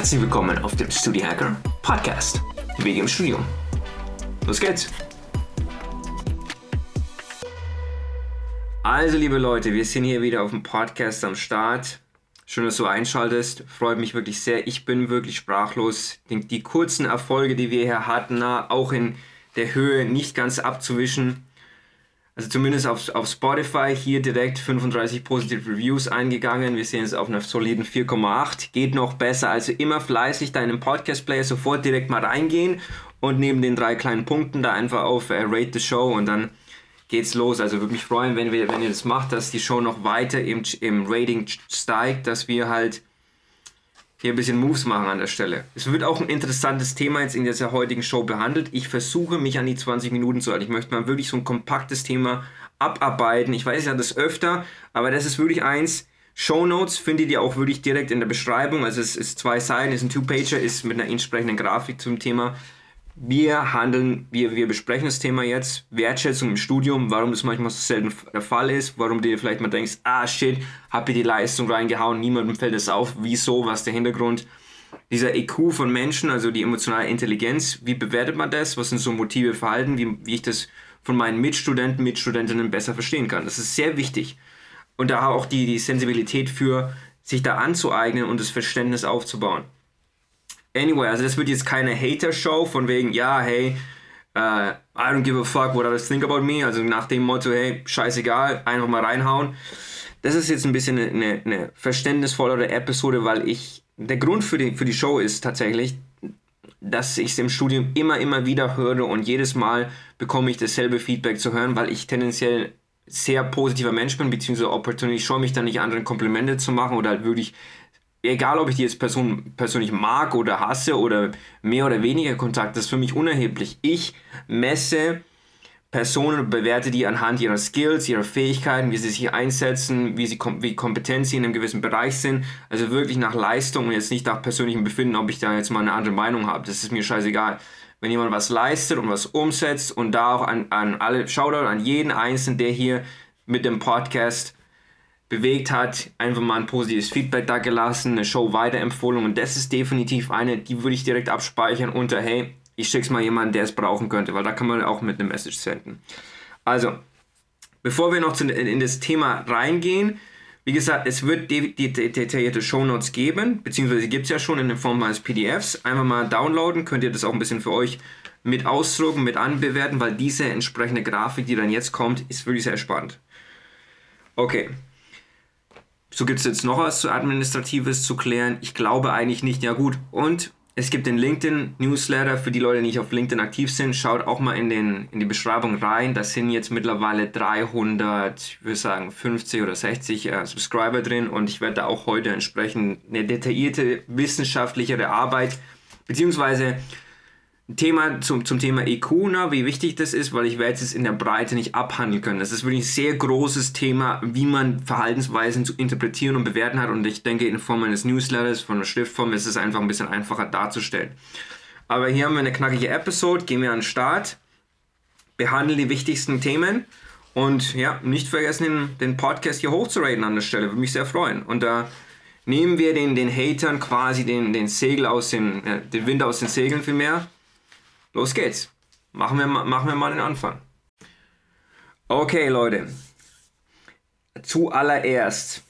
Herzlich willkommen auf dem Studio Hacker Podcast. Wege im Studium. Los geht's. Also, liebe Leute, wir sind hier wieder auf dem Podcast am Start. Schön, dass du einschaltest. Freut mich wirklich sehr. Ich bin wirklich sprachlos. Die, die kurzen Erfolge, die wir hier hatten, auch in der Höhe nicht ganz abzuwischen. Also zumindest auf, auf Spotify hier direkt 35 positive Reviews eingegangen. Wir sehen es auf einer soliden 4,8. Geht noch besser. Also immer fleißig da in den Podcast-Player sofort direkt mal reingehen und neben den drei kleinen Punkten da einfach auf äh, Rate the Show und dann geht's los. Also würde mich freuen, wenn, wir, wenn ihr das macht, dass die Show noch weiter im, im Rating steigt, dass wir halt hier ein bisschen Moves machen an der Stelle. Es wird auch ein interessantes Thema jetzt in dieser heutigen Show behandelt. Ich versuche mich an die 20 Minuten zu halten. Ich möchte mal wirklich so ein kompaktes Thema abarbeiten. Ich weiß ja das öfter, aber das ist wirklich eins. Show Notes findet ihr auch wirklich direkt in der Beschreibung. Also es ist zwei Seiten, ist ein Two-Pager, ist mit einer entsprechenden Grafik zum Thema wir handeln, wir, wir besprechen das Thema jetzt, Wertschätzung im Studium, warum das manchmal so selten der Fall ist, warum du dir vielleicht mal denkst, ah shit, hab ich die Leistung reingehauen, niemandem fällt es auf, wieso, was ist der Hintergrund. Dieser EQ von Menschen, also die emotionale Intelligenz, wie bewertet man das, was sind so Motive, Verhalten, wie, wie ich das von meinen Mitstudenten, Mitstudentinnen besser verstehen kann. Das ist sehr wichtig. Und da auch die, die Sensibilität für, sich da anzueignen und das Verständnis aufzubauen. Anyway, also das wird jetzt keine Hater-Show von wegen, ja, hey, uh, I don't give a fuck what others think about me. Also nach dem Motto, hey, scheißegal, einfach mal reinhauen. Das ist jetzt ein bisschen eine, eine verständnisvollere Episode, weil ich, der Grund für die, für die Show ist tatsächlich, dass ich es im Studium immer, immer wieder höre und jedes Mal bekomme ich dasselbe Feedback zu hören, weil ich tendenziell sehr positiver Mensch bin, beziehungsweise Opportunity, ich scheue mich dann nicht anderen Komplimente zu machen oder halt wirklich egal ob ich die jetzt Person, persönlich mag oder hasse oder mehr oder weniger Kontakt, das ist für mich unerheblich. Ich messe Personen und bewerte die anhand ihrer Skills, ihrer Fähigkeiten, wie sie sich einsetzen, wie, sie, wie kompetent sie in einem gewissen Bereich sind. Also wirklich nach Leistung und jetzt nicht nach persönlichem Befinden, ob ich da jetzt mal eine andere Meinung habe. Das ist mir scheißegal. Wenn jemand was leistet und was umsetzt und da auch an, an alle, Shoutout an jeden Einzelnen, der hier mit dem Podcast bewegt hat, einfach mal ein positives Feedback da gelassen, eine Show weiterempfohlen und das ist definitiv eine, die würde ich direkt abspeichern unter, hey, ich schick's mal jemanden, der es brauchen könnte, weil da kann man auch mit einem Message senden. Also, bevor wir noch in das Thema reingehen, wie gesagt, es wird detaillierte Shownotes geben, beziehungsweise gibt es ja schon in der Form eines PDFs. Einfach mal downloaden, könnt ihr das auch ein bisschen für euch mit ausdrucken, mit anbewerten, weil diese entsprechende Grafik, die dann jetzt kommt, ist wirklich sehr spannend. Okay, so gibt es jetzt noch was zu Administratives zu klären? Ich glaube eigentlich nicht. Ja gut. Und es gibt den LinkedIn-Newsletter für die Leute, die nicht auf LinkedIn aktiv sind. Schaut auch mal in, den, in die Beschreibung rein. Da sind jetzt mittlerweile 300, ich würde sagen 50 oder 60 äh, Subscriber drin. Und ich werde da auch heute entsprechend eine detaillierte wissenschaftlichere Arbeit beziehungsweise Thema zum, zum Thema EQ, na, wie wichtig das ist, weil ich werde es in der Breite nicht abhandeln können. Das ist wirklich ein sehr großes Thema, wie man Verhaltensweisen zu interpretieren und bewerten hat. Und ich denke, in Form eines Newsletters, von der Schriftform, ist es einfach ein bisschen einfacher darzustellen. Aber hier haben wir eine knackige Episode, gehen wir an den Start, behandeln die wichtigsten Themen und ja, nicht vergessen, den, den Podcast hier hochzuraten an der Stelle, würde mich sehr freuen. Und da nehmen wir den, den Hatern quasi den, den Segel aus den, äh, den Wind aus den Segeln vielmehr Los geht's. Machen wir, machen wir mal den Anfang. Okay, Leute. Zuallererst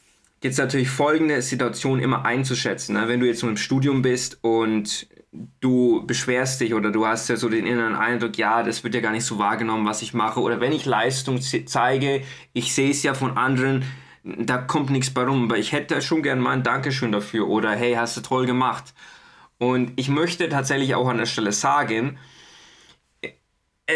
es natürlich folgende Situation immer einzuschätzen. Ne? Wenn du jetzt nur im Studium bist und du beschwerst dich oder du hast ja so den inneren Eindruck, ja, das wird ja gar nicht so wahrgenommen, was ich mache. Oder wenn ich Leistung zeige, ich sehe es ja von anderen, da kommt nichts bei rum. Aber ich hätte schon gern mal ein Dankeschön dafür oder hey, hast du toll gemacht. Und ich möchte tatsächlich auch an der Stelle sagen,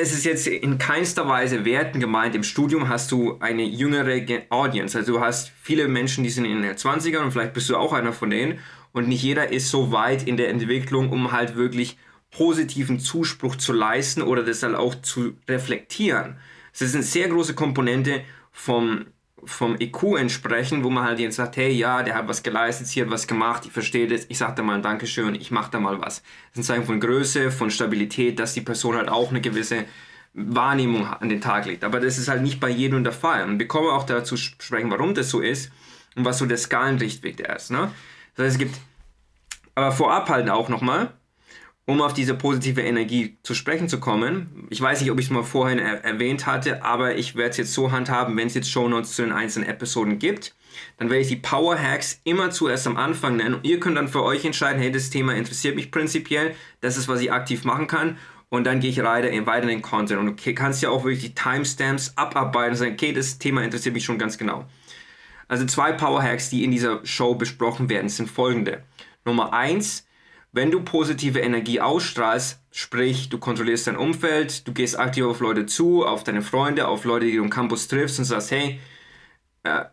es ist jetzt in keinster Weise werten gemeint. Im Studium hast du eine jüngere Audience. Also du hast viele Menschen, die sind in den 20ern und vielleicht bist du auch einer von denen. Und nicht jeder ist so weit in der Entwicklung, um halt wirklich positiven Zuspruch zu leisten oder das dann auch zu reflektieren. Es ist eine sehr große Komponente vom vom EQ entsprechen, wo man halt jetzt sagt, hey, ja, der hat was geleistet, hier hat was gemacht, ich verstehe das, ich sage da mal ein Dankeschön, ich mache da mal was. Das sind Zeichen von Größe, von Stabilität, dass die Person halt auch eine gewisse Wahrnehmung an den Tag legt. Aber das ist halt nicht bei jedem der Fall. Und wir kommen auch dazu sprechen, warum das so ist und was so der Skalenrichtweg der ist. Ne? Das heißt, es gibt Aber vorab halt auch nochmal, um auf diese positive Energie zu sprechen zu kommen. Ich weiß nicht, ob ich es mal vorhin er erwähnt hatte, aber ich werde es jetzt so handhaben, wenn es jetzt Show Notes zu den einzelnen Episoden gibt, dann werde ich die Power Hacks immer zuerst am Anfang nennen und ihr könnt dann für euch entscheiden, hey, das Thema interessiert mich prinzipiell, das ist, was ich aktiv machen kann und dann gehe ich weiter in, weiter den Content und du kannst ja auch wirklich die Timestamps abarbeiten und sagen, okay, das Thema interessiert mich schon ganz genau. Also zwei Power Hacks, die in dieser Show besprochen werden, sind folgende. Nummer eins, wenn du positive Energie ausstrahlst, sprich, du kontrollierst dein Umfeld, du gehst aktiv auf Leute zu, auf deine Freunde, auf Leute, die du im Campus triffst und sagst, hey, äh,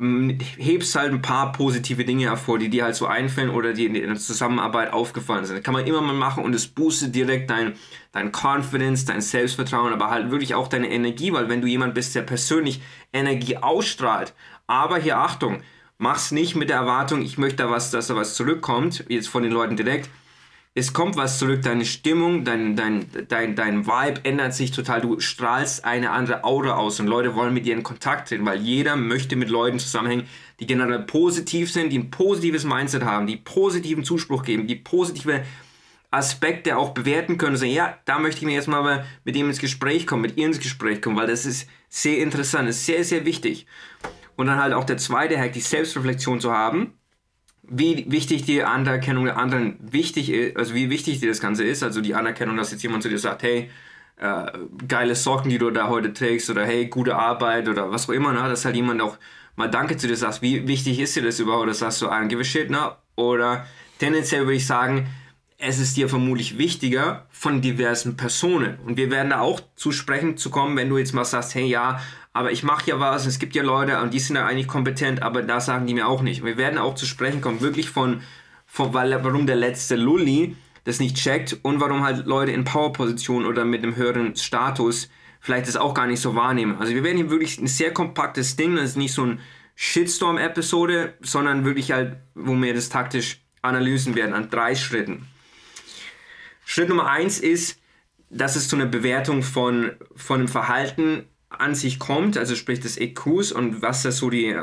hebst halt ein paar positive Dinge hervor, die dir halt so einfallen oder die in der Zusammenarbeit aufgefallen sind. Das kann man immer mal machen und es boostet direkt dein, dein Confidence, dein Selbstvertrauen, aber halt wirklich auch deine Energie, weil wenn du jemand bist, der persönlich Energie ausstrahlt, aber hier Achtung, mach's nicht mit der Erwartung, ich möchte da was, dass da was zurückkommt, jetzt von den Leuten direkt, es kommt was zurück, deine Stimmung, dein, dein, dein, dein Vibe ändert sich total. Du strahlst eine andere Aura aus und Leute wollen mit dir in Kontakt treten, weil jeder möchte mit Leuten zusammenhängen, die generell positiv sind, die ein positives Mindset haben, die positiven Zuspruch geben, die positive Aspekte auch bewerten können und sagen, ja, da möchte ich mir jetzt mal mit ihm ins Gespräch kommen, mit ihr ins Gespräch kommen, weil das ist sehr interessant, ist sehr, sehr wichtig. Und dann halt auch der zweite Hack, die Selbstreflexion zu haben wie wichtig die Anerkennung der anderen wichtig ist, also wie wichtig dir das Ganze ist, also die Anerkennung, dass jetzt jemand zu dir sagt, hey, äh, geile Socken, die du da heute trägst, oder hey, gute Arbeit, oder was auch immer, ne? dass halt jemand auch mal Danke zu dir sagt, wie wichtig ist dir das überhaupt, oder sagst du, ein give shit, ne? oder tendenziell würde ich sagen, es ist dir vermutlich wichtiger von diversen Personen. Und wir werden da auch zu sprechen zu kommen, wenn du jetzt mal sagst, hey ja, aber ich mache ja was, es gibt ja Leute und die sind ja eigentlich kompetent, aber da sagen die mir auch nicht. Wir werden auch zu sprechen kommen, wirklich von, von weil, warum der letzte Lulli das nicht checkt und warum halt Leute in Powerposition oder mit einem höheren Status vielleicht das auch gar nicht so wahrnehmen. Also wir werden hier wirklich ein sehr kompaktes Ding, das ist nicht so ein Shitstorm-Episode, sondern wirklich halt, wo wir das taktisch analysen werden an drei Schritten. Schritt Nummer eins ist, dass es zu einer Bewertung von, von einem Verhalten an sich kommt, also sprich des EQs und was da so die,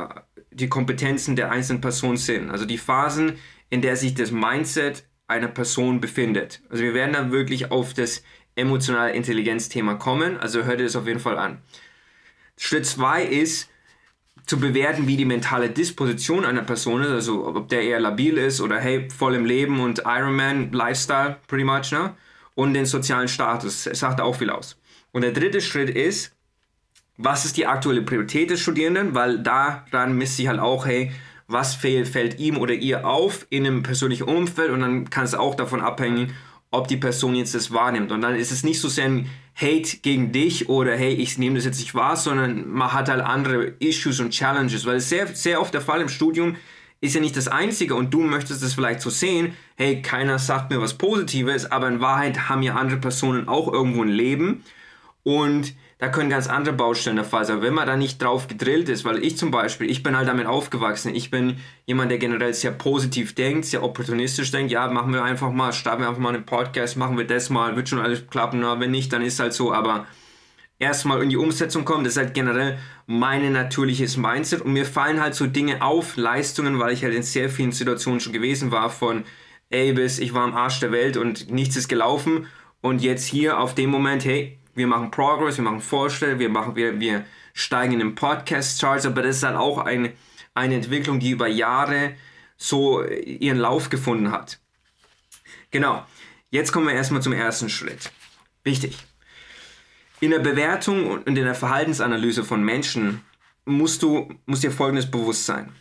die Kompetenzen der einzelnen Person sind. Also die Phasen, in der sich das Mindset einer Person befindet. Also wir werden dann wirklich auf das emotionale Intelligenz-Thema kommen, also hört ihr es auf jeden Fall an. Schritt 2 ist, zu bewerten, wie die mentale Disposition einer Person ist, also ob der eher labil ist oder hey, voll im Leben und Ironman Lifestyle, pretty much, ne? Und den sozialen Status, es sagt auch viel aus. Und der dritte Schritt ist, was ist die aktuelle Priorität des Studierenden, weil daran misst sich halt auch, hey, was fehlt, fällt ihm oder ihr auf in einem persönlichen Umfeld? Und dann kann es auch davon abhängen, ob die Person jetzt das wahrnimmt. Und dann ist es nicht so sehr ein Hate gegen dich oder hey, ich nehme das jetzt nicht wahr, sondern man hat halt andere Issues und Challenges, weil es sehr, sehr oft der Fall im Studium ist ja nicht das Einzige. Und du möchtest es vielleicht so sehen, hey, keiner sagt mir was Positives, aber in Wahrheit haben ja andere Personen auch irgendwo ein Leben. Und da können ganz andere Baustellen der Fall sein. Wenn man da nicht drauf gedrillt ist, weil ich zum Beispiel, ich bin halt damit aufgewachsen. Ich bin jemand, der generell sehr positiv denkt, sehr opportunistisch denkt. Ja, machen wir einfach mal, starten wir einfach mal einen Podcast, machen wir das mal, wird schon alles klappen. Na, wenn nicht, dann ist halt so. Aber erstmal in die Umsetzung kommen, das ist halt generell mein natürliches Mindset. Und mir fallen halt so Dinge auf, Leistungen, weil ich halt in sehr vielen Situationen schon gewesen war, von ey bis ich war am Arsch der Welt und nichts ist gelaufen. Und jetzt hier auf dem Moment, hey, wir machen Progress, wir machen Vorstellungen, wir, machen, wir, wir steigen in den Podcast-Charts, aber das ist halt auch eine, eine Entwicklung, die über Jahre so ihren Lauf gefunden hat. Genau, jetzt kommen wir erstmal zum ersten Schritt. Wichtig. In der Bewertung und in der Verhaltensanalyse von Menschen musst du musst dir folgendes bewusst sein.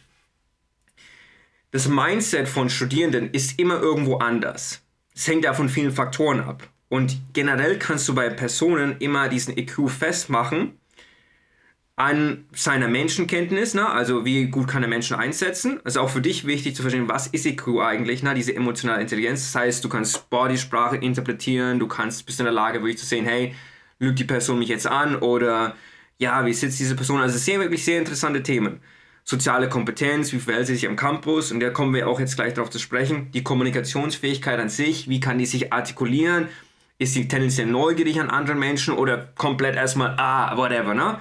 Das Mindset von Studierenden ist immer irgendwo anders. Es hängt ja von vielen Faktoren ab. Und generell kannst du bei Personen immer diesen EQ festmachen an seiner Menschenkenntnis, ne? also wie gut kann er Menschen einsetzen. Also auch für dich wichtig zu verstehen, was ist EQ eigentlich, ne? diese emotionale Intelligenz. Das heißt, du kannst Bodysprache interpretieren, du kannst bist in der Lage, wirklich zu sehen, hey, lügt die Person mich jetzt an oder ja, wie sitzt diese Person? Also sehr, wirklich sehr interessante Themen. Soziale Kompetenz, wie verhält sie sich am Campus und da kommen wir auch jetzt gleich darauf zu sprechen. Die Kommunikationsfähigkeit an sich, wie kann die sich artikulieren, ist sie tendenziell neugierig an anderen Menschen oder komplett erstmal, ah, whatever, ne?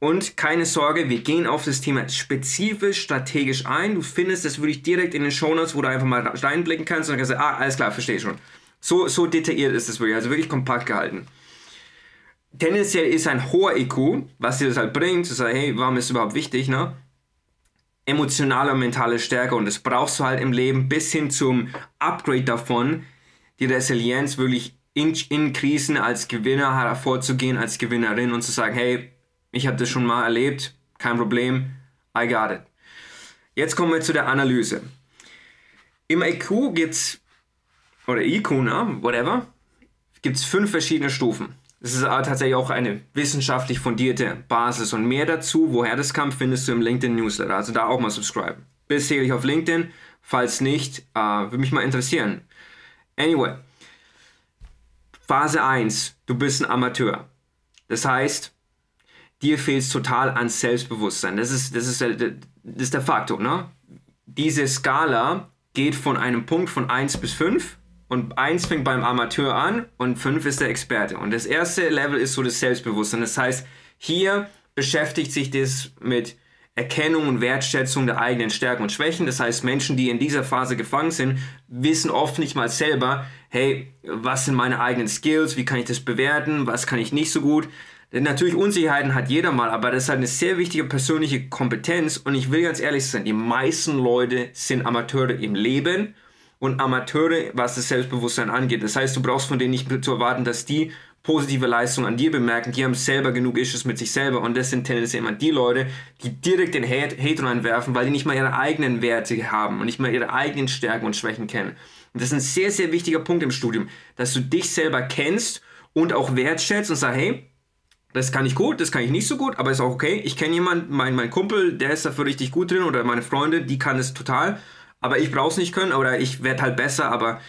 Und keine Sorge, wir gehen auf das Thema spezifisch, strategisch ein. Du findest das wirklich direkt in den Shownotes, wo du einfach mal reinblicken kannst und dann kannst du, ah, alles klar, verstehe schon. So, so detailliert ist es wirklich, also wirklich kompakt gehalten. Tendenziell ist ein hoher IQ, was dir das halt bringt, zu sagen, hey, warum ist es überhaupt wichtig, ne? Emotionale und mentale Stärke und das brauchst du halt im Leben bis hin zum Upgrade davon, die Resilienz wirklich in, in Krisen als Gewinner hervorzugehen, als Gewinnerin und zu sagen, hey, ich habe das schon mal erlebt, kein Problem, I got it. Jetzt kommen wir zu der Analyse. Im IQ gibt es, oder IQ, ne, whatever, gibt es fünf verschiedene Stufen. Das ist aber tatsächlich auch eine wissenschaftlich fundierte Basis und mehr dazu, woher das kam, findest du im LinkedIn Newsletter. Also da auch mal subscriben. Bisher ich auf LinkedIn, falls nicht, äh, würde mich mal interessieren. Anyway, Phase 1, du bist ein Amateur. Das heißt, dir fehlt es total an Selbstbewusstsein. Das ist, das ist, das ist der Faktor. Ne? Diese Skala geht von einem Punkt von 1 bis 5 und 1 fängt beim Amateur an und 5 ist der Experte. Und das erste Level ist so das Selbstbewusstsein. Das heißt, hier beschäftigt sich das mit Erkennung und Wertschätzung der eigenen Stärken und Schwächen. Das heißt, Menschen, die in dieser Phase gefangen sind, wissen oft nicht mal selber, hey, was sind meine eigenen Skills, wie kann ich das bewerten, was kann ich nicht so gut. Denn natürlich Unsicherheiten hat jeder mal, aber das ist halt eine sehr wichtige persönliche Kompetenz und ich will ganz ehrlich sein, die meisten Leute sind Amateure im Leben und Amateure, was das Selbstbewusstsein angeht. Das heißt, du brauchst von denen nicht zu erwarten, dass die positive Leistung an dir bemerken, die haben selber genug Issues mit sich selber und das sind tendenziell immer die Leute, die direkt den Hate, Hate reinwerfen, weil die nicht mal ihre eigenen Werte haben und nicht mal ihre eigenen Stärken und Schwächen kennen. Und das ist ein sehr, sehr wichtiger Punkt im Studium, dass du dich selber kennst und auch wertschätzt und sagst, hey, das kann ich gut, das kann ich nicht so gut, aber ist auch okay. Ich kenne jemanden, mein, mein Kumpel, der ist dafür richtig gut drin oder meine Freunde, die kann es total, aber ich brauche es nicht können oder ich werde halt besser, aber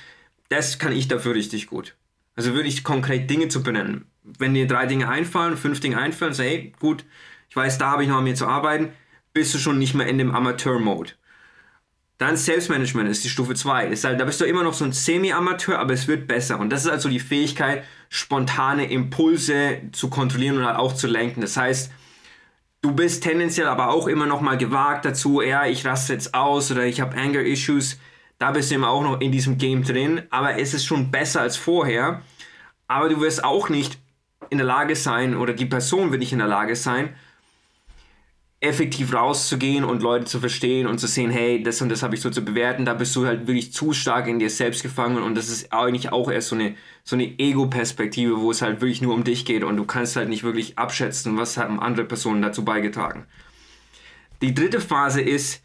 das kann ich dafür richtig gut. Also würde ich konkret Dinge zu benennen. Wenn dir drei Dinge einfallen, fünf Dinge einfallen, sag, hey, gut, ich weiß, da habe ich noch an mir zu arbeiten, bist du schon nicht mehr in dem Amateur-Mode. Dann Selbstmanagement ist die Stufe 2. Halt, da bist du immer noch so ein Semi-Amateur, aber es wird besser. Und das ist also die Fähigkeit, spontane Impulse zu kontrollieren und halt auch zu lenken. Das heißt, du bist tendenziell aber auch immer noch mal gewagt dazu, ja, ich raste jetzt aus oder ich habe Anger-Issues da bist du immer auch noch in diesem Game drin, aber es ist schon besser als vorher. Aber du wirst auch nicht in der Lage sein, oder die Person wird nicht in der Lage sein, effektiv rauszugehen und Leute zu verstehen und zu sehen, hey, das und das habe ich so zu bewerten, da bist du halt wirklich zu stark in dir selbst gefangen und das ist eigentlich auch erst so eine, so eine Ego-Perspektive, wo es halt wirklich nur um dich geht und du kannst halt nicht wirklich abschätzen, was haben andere Personen dazu beigetragen. Die dritte Phase ist,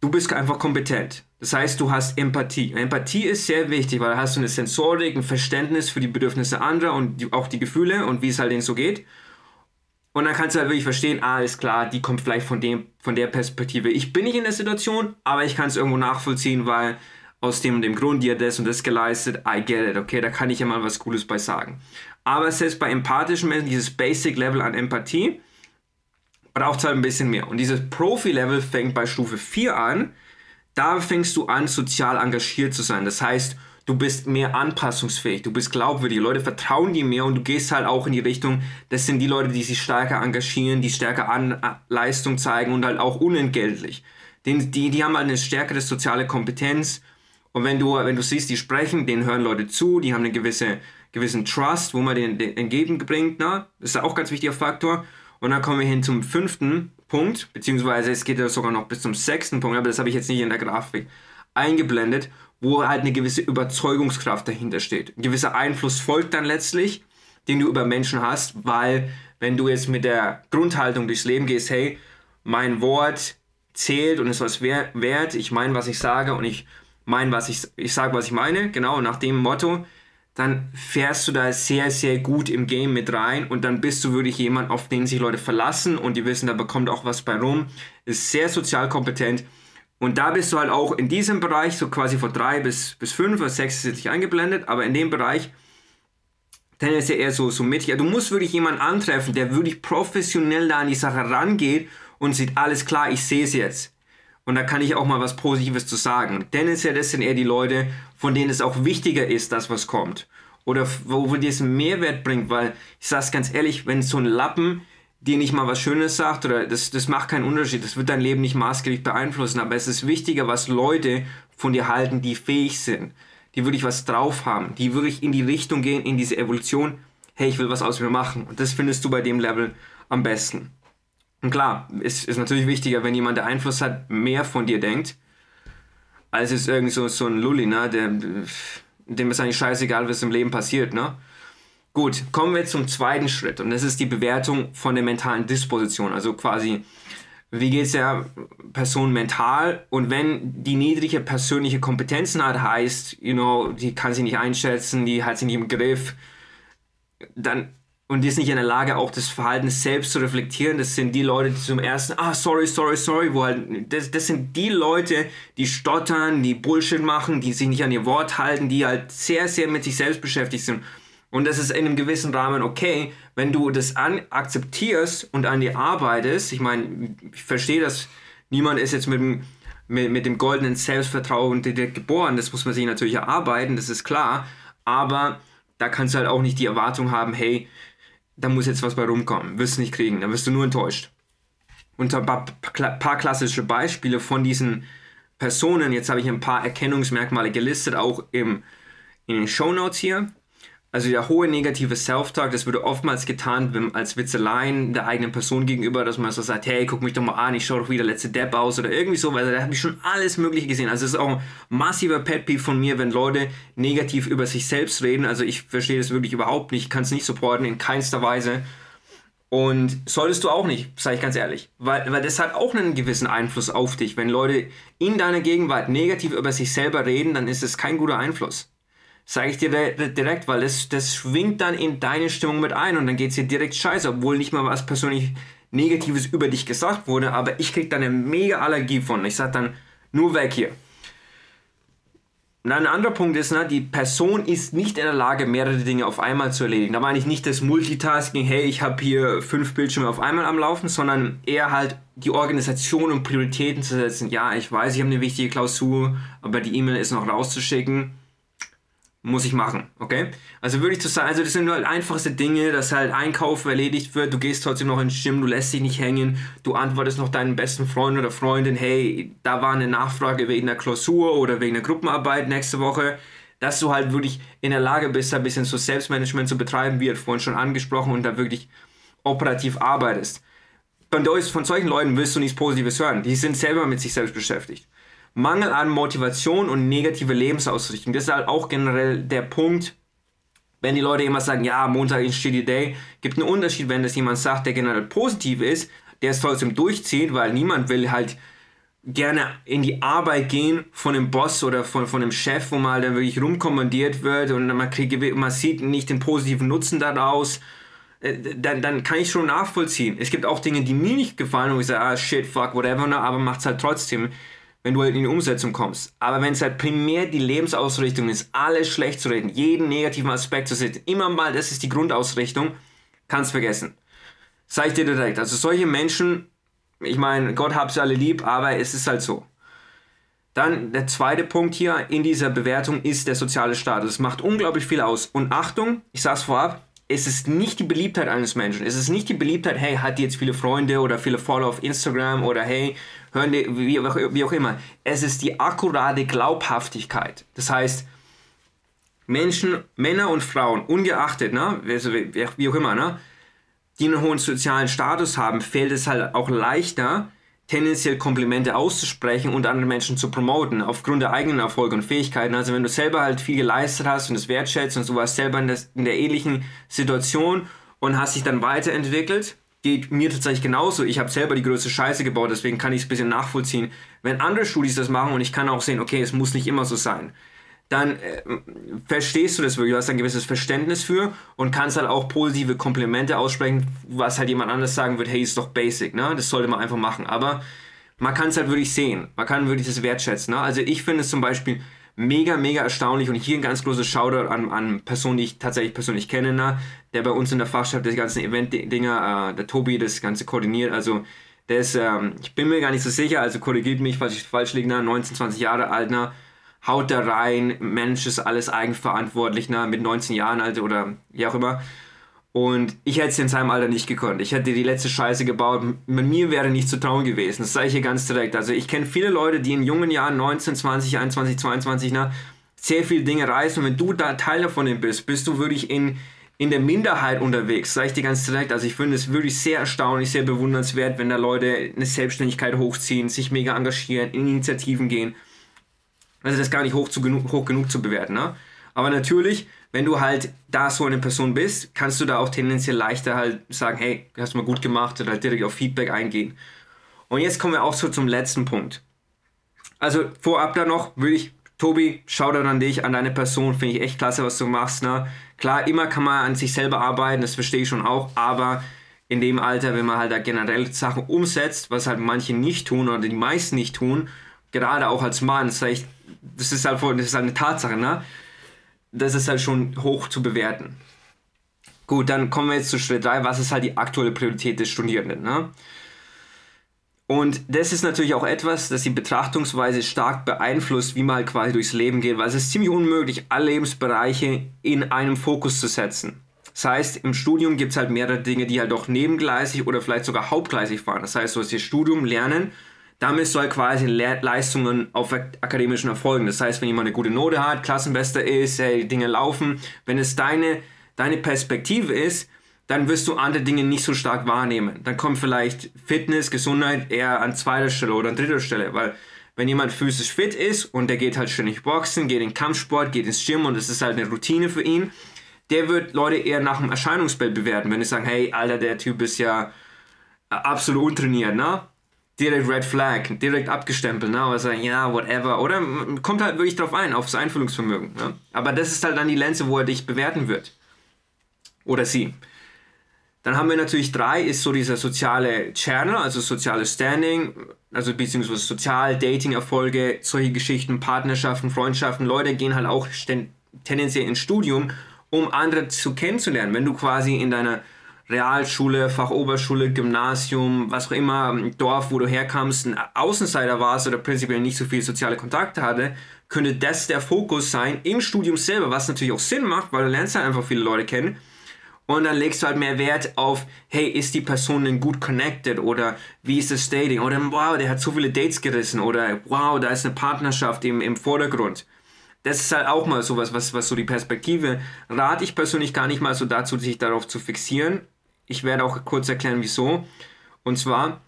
du bist einfach kompetent. Das heißt, du hast Empathie. Empathie ist sehr wichtig, weil da hast du eine Sensorik, ein Verständnis für die Bedürfnisse anderer und die, auch die Gefühle und wie es halt denen so geht. Und dann kannst du halt wirklich verstehen, ah, ist klar, die kommt vielleicht von, dem, von der Perspektive. Ich bin nicht in der Situation, aber ich kann es irgendwo nachvollziehen, weil aus dem, dem Grund, die hat das und das geleistet, I get it, okay, da kann ich ja mal was Cooles bei sagen. Aber selbst bei empathischen Menschen, dieses Basic-Level an Empathie, braucht es halt ein bisschen mehr. Und dieses Profi-Level fängt bei Stufe 4 an, da fängst du an, sozial engagiert zu sein. Das heißt, du bist mehr anpassungsfähig, du bist glaubwürdig, Leute vertrauen dir mehr und du gehst halt auch in die Richtung, das sind die Leute, die sich stärker engagieren, die stärker an äh, Leistung zeigen und halt auch unentgeltlich. Die, die, die haben halt eine stärkere soziale Kompetenz und wenn du, wenn du siehst, die sprechen, denen hören Leute zu, die haben einen gewisse, gewissen Trust, wo man den, den entgegenbringt, ne? das ist auch ein ganz wichtiger Faktor. Und dann kommen wir hin zum fünften Punkt, beziehungsweise es geht ja sogar noch bis zum sechsten Punkt, aber das habe ich jetzt nicht in der Grafik eingeblendet, wo halt eine gewisse Überzeugungskraft dahinter steht. Ein gewisser Einfluss folgt dann letztlich, den du über Menschen hast, weil wenn du jetzt mit der Grundhaltung durchs Leben gehst, hey, mein Wort zählt und ist was wert, ich meine, was ich sage und ich meine, was ich, ich sage, was ich meine, genau, nach dem Motto, dann fährst du da sehr, sehr gut im Game mit rein und dann bist du wirklich jemand, auf den sich Leute verlassen und die wissen, da bekommt auch was bei rum, ist sehr sozial kompetent und da bist du halt auch in diesem Bereich, so quasi von drei bis, bis fünf oder sechs ist jetzt nicht eingeblendet, aber in dem Bereich, dann ist ja eher so, so mittig. Du musst wirklich jemanden antreffen, der wirklich professionell da an die Sache rangeht und sieht, alles klar, ich sehe es jetzt. Und da kann ich auch mal was Positives zu sagen. Denn ist ja das sind eher die Leute, von denen es auch wichtiger ist, dass was kommt. Oder wo, wo dir es einen Mehrwert bringt, weil ich sag's ganz ehrlich, wenn so ein Lappen dir nicht mal was Schönes sagt oder das, das macht keinen Unterschied. Das wird dein Leben nicht maßgeblich beeinflussen. Aber es ist wichtiger, was Leute von dir halten, die fähig sind, die wirklich was drauf haben, die wirklich in die Richtung gehen, in diese Evolution. Hey, ich will was aus mir machen. Und das findest du bei dem Level am besten. Und klar, es ist natürlich wichtiger, wenn jemand, der Einfluss hat, mehr von dir denkt, als es irgendwie so, so ein Lulli, ne, der, dem ist eigentlich scheißegal, was im Leben passiert, ne? Gut, kommen wir zum zweiten Schritt und das ist die Bewertung von der mentalen Disposition. Also quasi, wie geht es der Person mental und wenn die niedrige persönliche Kompetenzen hat, heißt, you know, die kann sie nicht einschätzen, die hat sie nicht im Griff, dann und die ist nicht in der Lage, auch das Verhalten selbst zu reflektieren. Das sind die Leute, die zum ersten, ah, sorry, sorry, sorry, wo halt, das, das sind die Leute, die stottern, die Bullshit machen, die sich nicht an ihr Wort halten, die halt sehr, sehr mit sich selbst beschäftigt sind. Und das ist in einem gewissen Rahmen okay, wenn du das an, akzeptierst und an dir arbeitest. Ich meine, ich verstehe das, niemand ist jetzt mit dem, mit, mit dem goldenen Selbstvertrauen direkt geboren. Das muss man sich natürlich erarbeiten, das ist klar. Aber da kannst du halt auch nicht die Erwartung haben, hey, da muss jetzt was bei rumkommen. Wirst du nicht kriegen, dann wirst du nur enttäuscht. Und ein paar, paar klassische Beispiele von diesen Personen, jetzt habe ich ein paar Erkennungsmerkmale gelistet, auch im, in den Show Notes hier. Also der hohe negative Self-Talk, das wurde oftmals getan als Witzeleien der eigenen Person gegenüber, dass man so sagt, hey, guck mich doch mal an, ich schaue doch wie der letzte Depp aus oder irgendwie so, weil da habe ich schon alles mögliche gesehen. Also es ist auch ein massiver Pet von mir, wenn Leute negativ über sich selbst reden. Also ich verstehe das wirklich überhaupt nicht, kann es nicht supporten, in keinster Weise. Und solltest du auch nicht, sage ich ganz ehrlich. Weil, weil das hat auch einen gewissen Einfluss auf dich. Wenn Leute in deiner Gegenwart negativ über sich selber reden, dann ist es kein guter Einfluss. Sage ich dir direkt, weil das, das schwingt dann in deine Stimmung mit ein und dann geht es dir direkt scheiße, obwohl nicht mal was persönlich Negatives über dich gesagt wurde, aber ich krieg dann eine mega Allergie von. Ich sag dann, nur weg hier. Und ein anderer Punkt ist, ne, die Person ist nicht in der Lage, mehrere Dinge auf einmal zu erledigen. Da meine ich nicht das Multitasking, hey, ich habe hier fünf Bildschirme auf einmal am Laufen, sondern eher halt die Organisation und Prioritäten zu setzen. Ja, ich weiß, ich habe eine wichtige Klausur, aber die E-Mail ist noch rauszuschicken muss ich machen, okay? Also würde ich zu sagen, also das sind nur halt einfachste Dinge, dass halt Einkauf erledigt wird, du gehst trotzdem noch ins Gym, du lässt dich nicht hängen, du antwortest noch deinem besten Freund oder Freundin, hey, da war eine Nachfrage wegen der Klausur oder wegen der Gruppenarbeit nächste Woche, dass du halt wirklich in der Lage bist, ein bisschen so Selbstmanagement zu betreiben, wie vorhin schon angesprochen, und da wirklich operativ arbeitest. Von, von solchen Leuten willst du nichts Positives hören, die sind selber mit sich selbst beschäftigt. Mangel an Motivation und negative Lebensausrichtung. Das ist halt auch generell der Punkt, wenn die Leute immer sagen, ja, Montag ist Shitty Day, gibt einen Unterschied, wenn das jemand sagt, der generell positiv ist, der es trotzdem durchzieht, weil niemand will halt gerne in die Arbeit gehen von dem Boss oder von, von dem Chef, wo mal dann wirklich rumkommandiert wird und man, kriegt, man sieht nicht den positiven Nutzen daraus, äh, dann, dann kann ich schon nachvollziehen. Es gibt auch Dinge, die mir nicht gefallen und ich sage, ah, shit, fuck, whatever, aber macht es halt trotzdem wenn du halt in die Umsetzung kommst. Aber wenn es halt primär die Lebensausrichtung ist, alles schlecht zu reden, jeden negativen Aspekt zu sehen, immer mal, das ist die Grundausrichtung, kannst vergessen. Sag ich dir direkt. Also solche Menschen, ich meine, Gott hab sie alle lieb, aber es ist halt so. Dann der zweite Punkt hier in dieser Bewertung ist der soziale Status. Es macht unglaublich viel aus. Und Achtung, ich sag's vorab, es ist nicht die Beliebtheit eines Menschen. Es ist nicht die Beliebtheit, hey, hat die jetzt viele Freunde oder viele Follower auf Instagram oder hey, hören die, wie, wie auch immer. Es ist die akkurate Glaubhaftigkeit. Das heißt, Menschen, Männer und Frauen, ungeachtet, ne, also wie, auch immer, ne, die einen hohen sozialen Status haben, fällt es halt auch leichter, tendenziell Komplimente auszusprechen und andere Menschen zu promoten, aufgrund der eigenen Erfolge und Fähigkeiten. Also wenn du selber halt viel geleistet hast und es wertschätzt und du warst selber in, das, in der ähnlichen Situation und hast dich dann weiterentwickelt, geht mir tatsächlich genauso. Ich habe selber die größte Scheiße gebaut, deswegen kann ich es ein bisschen nachvollziehen. Wenn andere Studis das machen und ich kann auch sehen, okay, es muss nicht immer so sein dann äh, verstehst du das wirklich, du hast ein gewisses Verständnis für und kannst halt auch positive Komplimente aussprechen, was halt jemand anders sagen wird, hey, ist doch basic, ne? Das sollte man einfach machen. Aber man kann es halt wirklich sehen, man kann wirklich das wertschätzen. Ne? Also ich finde es zum Beispiel mega, mega erstaunlich und hier ein ganz großes Shoutout an, an Personen, die ich tatsächlich persönlich kenne, ne? der bei uns in der Fachschaft das ganze Event-Dinger, äh, der Tobi, das Ganze koordiniert, also der ist, ähm, ich bin mir gar nicht so sicher, also korrigiert mich, falls ich falsch liege, ne? 19, 20 Jahre alt, ne? haut da rein, Mensch ist alles eigenverantwortlich, ne, mit 19 Jahren alt oder wie auch immer. Und ich hätte es in seinem Alter nicht gekonnt. Ich hätte die letzte Scheiße gebaut. Mit mir wäre nicht zu trauen gewesen. Das sage ich hier ganz direkt. Also ich kenne viele Leute, die in jungen Jahren, 19, 20, 21, 22, na, sehr viele Dinge reißen. Und wenn du da Teil davon bist, bist du wirklich in, in der Minderheit unterwegs. Sage ich dir ganz direkt. Also ich finde es wirklich sehr erstaunlich, sehr bewundernswert, wenn da Leute eine Selbstständigkeit hochziehen, sich mega engagieren, in Initiativen gehen. Also das gar nicht hoch, zu genug, hoch genug zu bewerten. Ne? Aber natürlich wenn du halt da so eine Person bist, kannst du da auch tendenziell leichter halt sagen, hey, hast du mal gut gemacht oder halt direkt auf Feedback eingehen. Und jetzt kommen wir auch so zum letzten Punkt. Also vorab da noch würde ich, Tobi, schau dann an dich, an deine Person, finde ich echt klasse, was du machst. Ne? Klar, immer kann man an sich selber arbeiten, das verstehe ich schon auch, aber in dem Alter, wenn man halt da generell Sachen umsetzt, was halt manche nicht tun oder die meisten nicht tun, gerade auch als Mann, das ist, das ist halt, das ist halt eine Tatsache, ne? Das ist halt schon hoch zu bewerten. Gut, dann kommen wir jetzt zu Schritt 3. Was ist halt die aktuelle Priorität des Studierenden? Ne? Und das ist natürlich auch etwas, das die Betrachtungsweise stark beeinflusst, wie man halt quasi durchs Leben geht, weil es ist ziemlich unmöglich, alle Lebensbereiche in einem Fokus zu setzen. Das heißt, im Studium gibt es halt mehrere Dinge, die halt auch nebengleisig oder vielleicht sogar hauptgleisig fahren. Das heißt, du hast das Studium, Lernen, damit soll quasi Le Leistungen auf akademischen Erfolgen. Das heißt, wenn jemand eine gute Note hat, Klassenbester ist, hey, Dinge laufen, wenn es deine, deine Perspektive ist, dann wirst du andere Dinge nicht so stark wahrnehmen. Dann kommt vielleicht Fitness, Gesundheit eher an zweiter Stelle oder an dritter Stelle, weil wenn jemand physisch fit ist und der geht halt ständig boxen, geht in Kampfsport, geht ins Gym und es ist halt eine Routine für ihn, der wird Leute eher nach dem Erscheinungsbild bewerten. Wenn die sagen, hey, Alter, der Typ ist ja absolut untrainiert, ne? Direkt Red Flag, direkt abgestempelt, ne? Oder sagen, ja, whatever. Oder kommt halt wirklich drauf ein, aufs Einfühlungsvermögen. Ne? Aber das ist halt dann die Lenze, wo er dich bewerten wird. Oder sie. Dann haben wir natürlich drei, ist so dieser soziale Channel, also soziale Standing, also beziehungsweise sozial, Dating-Erfolge, solche Geschichten, Partnerschaften, Freundschaften. Leute gehen halt auch tendenziell ins Studium, um andere zu kennenzulernen. Wenn du quasi in deiner Realschule, Fachoberschule, Gymnasium, was auch immer, Dorf, wo du herkamst, ein Außenseiter warst oder prinzipiell nicht so viele soziale Kontakte hatte, könnte das der Fokus sein im Studium selber, was natürlich auch Sinn macht, weil du lernst halt einfach viele Leute kennen. Und dann legst du halt mehr Wert auf, hey, ist die Person denn gut connected oder wie ist das Dating oder wow, der hat so viele Dates gerissen oder wow, da ist eine Partnerschaft im, im Vordergrund. Das ist halt auch mal sowas, was, was so die Perspektive, rate ich persönlich gar nicht mal so dazu, sich darauf zu fixieren, ich werde auch kurz erklären, wieso. Und zwar,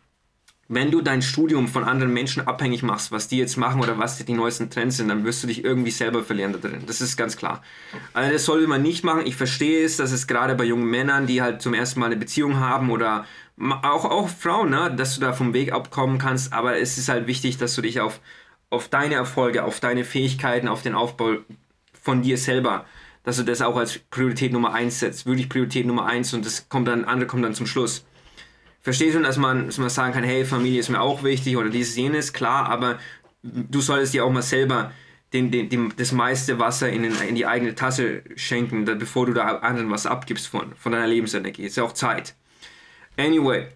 wenn du dein Studium von anderen Menschen abhängig machst, was die jetzt machen oder was die neuesten Trends sind, dann wirst du dich irgendwie selber verlieren da drin. Das ist ganz klar. Also das sollte man nicht machen. Ich verstehe es, dass es gerade bei jungen Männern, die halt zum ersten Mal eine Beziehung haben oder auch, auch Frauen, ne, dass du da vom Weg abkommen kannst, aber es ist halt wichtig, dass du dich auf, auf deine Erfolge, auf deine Fähigkeiten, auf den Aufbau von dir selber dass du das auch als Priorität Nummer 1 setzt. Wirklich Priorität Nummer 1 und das kommt dann, andere kommt dann zum Schluss. Verstehst du, dass man, dass man sagen kann, hey, Familie ist mir auch wichtig oder dieses, jenes, klar, aber du solltest dir auch mal selber den, den, den, das meiste Wasser in, den, in die eigene Tasse schenken, bevor du da anderen was abgibst von, von deiner Lebensenergie. Ist ja auch Zeit. Anyway,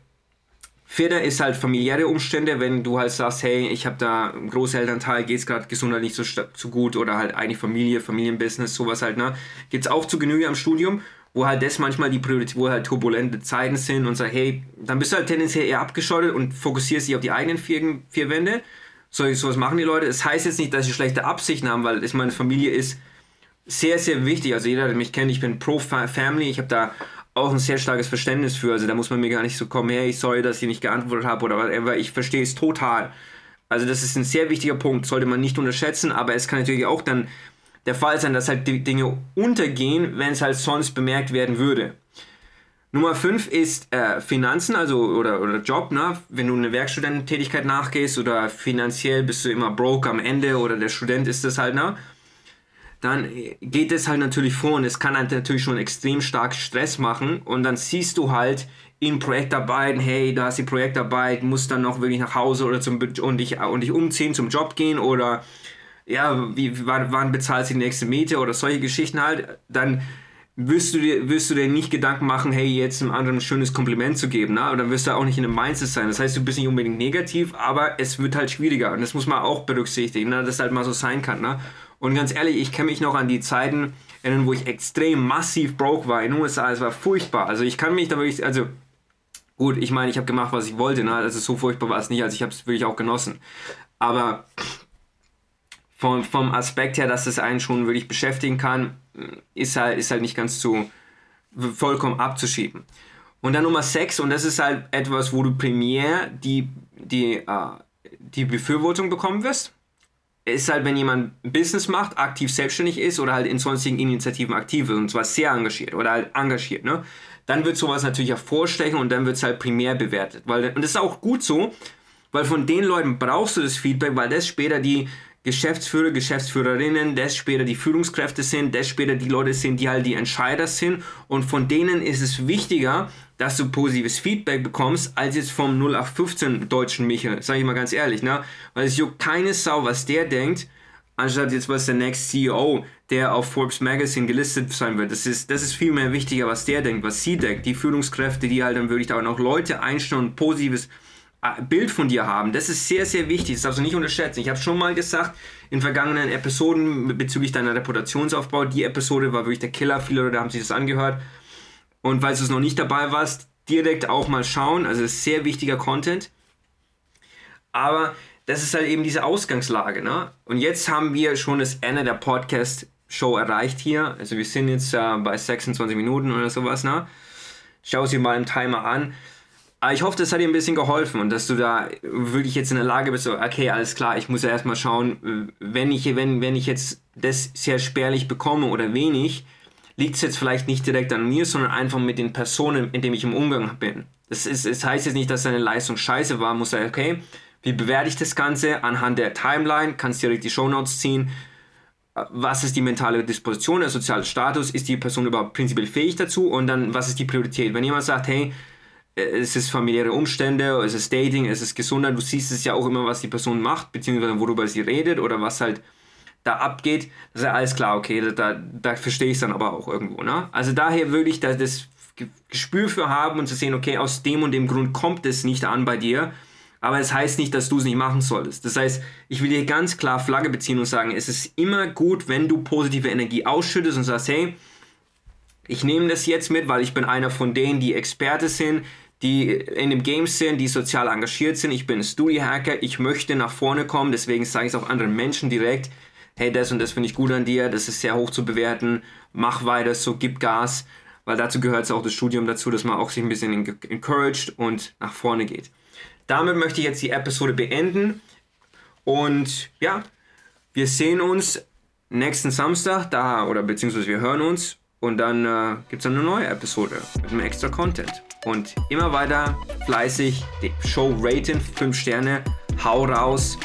Vierter ist halt familiäre Umstände, wenn du halt sagst, hey, ich habe da einen Großelternteil, geht es gerade gesundheitlich so, so gut oder halt eine Familie, Familienbusiness, sowas halt, ne? Gibt es auch zu Genüge am Studium, wo halt das manchmal die Priorität, wo halt turbulente Zeiten sind und sagst, hey, dann bist du halt tendenziell eher abgeschottet und fokussierst dich auf die eigenen vier, vier Wände. So, sowas machen die Leute. Das heißt jetzt nicht, dass sie schlechte Absichten haben, weil ich meine, Familie ist sehr, sehr wichtig. Also jeder, der mich kennt, ich bin pro Family, ich habe da auch ein sehr starkes Verständnis für. Also da muss man mir gar nicht so kommen, hey, sorry, dass ich nicht geantwortet habe oder whatever. Ich verstehe es total. Also das ist ein sehr wichtiger Punkt, sollte man nicht unterschätzen, aber es kann natürlich auch dann der Fall sein, dass halt die Dinge untergehen, wenn es halt sonst bemerkt werden würde. Nummer 5 ist äh, Finanzen, also oder, oder Job, ne? Wenn du eine Werkstudententätigkeit nachgehst oder finanziell bist du immer broke am Ende oder der Student ist das halt, ne? Dann geht es halt natürlich vor und es kann halt natürlich schon extrem stark Stress machen und dann siehst du halt in Projektarbeiten, hey, da hast die Projektarbeit, musst dann noch wirklich nach Hause oder zum und dich, und dich umziehen, zum Job gehen oder ja, wie, wann, wann bezahlst du die nächste Miete oder solche Geschichten halt, dann wirst du dir, wirst du dir nicht Gedanken machen, hey, jetzt einem anderen ein schönes Kompliment zu geben, ne? Oder wirst du auch nicht in einem Mindset sein. Das heißt, du bist nicht unbedingt negativ, aber es wird halt schwieriger. Und das muss man auch berücksichtigen, ne? dass halt mal so sein kann, ne? Und ganz ehrlich, ich kann mich noch an die Zeiten erinnern, wo ich extrem massiv broke war in den USA. Es war furchtbar. Also ich kann mich da wirklich, also gut, ich meine, ich habe gemacht, was ich wollte. Ne? Also so furchtbar war es nicht. Also ich habe es wirklich auch genossen. Aber vom, vom Aspekt her, dass es einen schon wirklich beschäftigen kann, ist halt, ist halt nicht ganz zu vollkommen abzuschieben. Und dann Nummer 6, und das ist halt etwas, wo du primär die, die, uh, die Befürwortung bekommen wirst ist halt, wenn jemand Business macht, aktiv selbstständig ist oder halt in sonstigen Initiativen aktiv ist und zwar sehr engagiert oder halt engagiert, ne? Dann wird sowas natürlich hervorstechen und dann wird es halt primär bewertet. Weil, und das ist auch gut so, weil von den Leuten brauchst du das Feedback, weil das später die Geschäftsführer, Geschäftsführerinnen, das später die Führungskräfte sind, das später die Leute sind, die halt die Entscheider sind. Und von denen ist es wichtiger, dass du positives Feedback bekommst, als jetzt vom 0815 deutschen Michael, sag ich mal ganz ehrlich, ne? Weil es juckt keine Sau, was der denkt, anstatt jetzt was der Next CEO, der auf Forbes Magazine gelistet sein wird. Das ist, das ist viel mehr wichtiger, was der denkt, was sie denkt, die Führungskräfte, die halt dann wirklich auch noch Leute einstellen und positives Bild von dir haben. Das ist sehr, sehr wichtig. Das darfst du nicht unterschätzen. Ich habe schon mal gesagt, in vergangenen Episoden bezüglich deiner Reputationsaufbau, die Episode war wirklich der Killer. Viele Leute haben sich das angehört. Und falls du es noch nicht dabei warst, direkt auch mal schauen. Also ist sehr wichtiger Content. Aber das ist halt eben diese Ausgangslage. Ne? Und jetzt haben wir schon das Ende der Podcast-Show erreicht hier. Also wir sind jetzt äh, bei 26 Minuten oder sowas. Ne? Schau sie mal im Timer an. Aber ich hoffe, das hat dir ein bisschen geholfen und dass du da wirklich jetzt in der Lage bist, so, okay, alles klar, ich muss ja erstmal schauen, wenn ich, wenn, wenn ich jetzt das sehr spärlich bekomme oder wenig, liegt es jetzt vielleicht nicht direkt an mir, sondern einfach mit den Personen, in denen ich im Umgang bin. Das, ist, das heißt jetzt nicht, dass deine Leistung scheiße war, muss sagen, okay, wie bewerte ich das Ganze anhand der Timeline, kannst direkt die Shownotes ziehen, was ist die mentale Disposition, der soziale Status, ist die Person überhaupt prinzipiell fähig dazu und dann, was ist die Priorität. Wenn jemand sagt, hey, es ist familiäre Umstände, es ist Dating, es ist Gesundheit. Du siehst es ja auch immer, was die Person macht, beziehungsweise worüber sie redet oder was halt da abgeht. Das ist ja alles klar, okay, da, da verstehe ich es dann aber auch irgendwo. Ne? Also daher würde ich da das Gespür für haben und zu sehen, okay, aus dem und dem Grund kommt es nicht an bei dir. Aber es das heißt nicht, dass du es nicht machen solltest. Das heißt, ich will dir ganz klar Flagge beziehen und sagen, es ist immer gut, wenn du positive Energie ausschüttest und sagst, hey, ich nehme das jetzt mit, weil ich bin einer von denen, die Experte sind, die in dem Game sind, die sozial engagiert sind. Ich bin Studio-Hacker, ich möchte nach vorne kommen, deswegen sage ich es auch anderen Menschen direkt. Hey, das und das finde ich gut an dir, das ist sehr hoch zu bewerten, mach weiter so, gib Gas, weil dazu gehört es auch das Studium dazu, dass man auch sich ein bisschen encouraged und nach vorne geht. Damit möchte ich jetzt die Episode beenden. Und ja, wir sehen uns nächsten Samstag da oder beziehungsweise wir hören uns. Und dann äh, gibt es eine neue Episode mit einem extra Content. Und immer weiter fleißig die Show raten, 5 Sterne, hau raus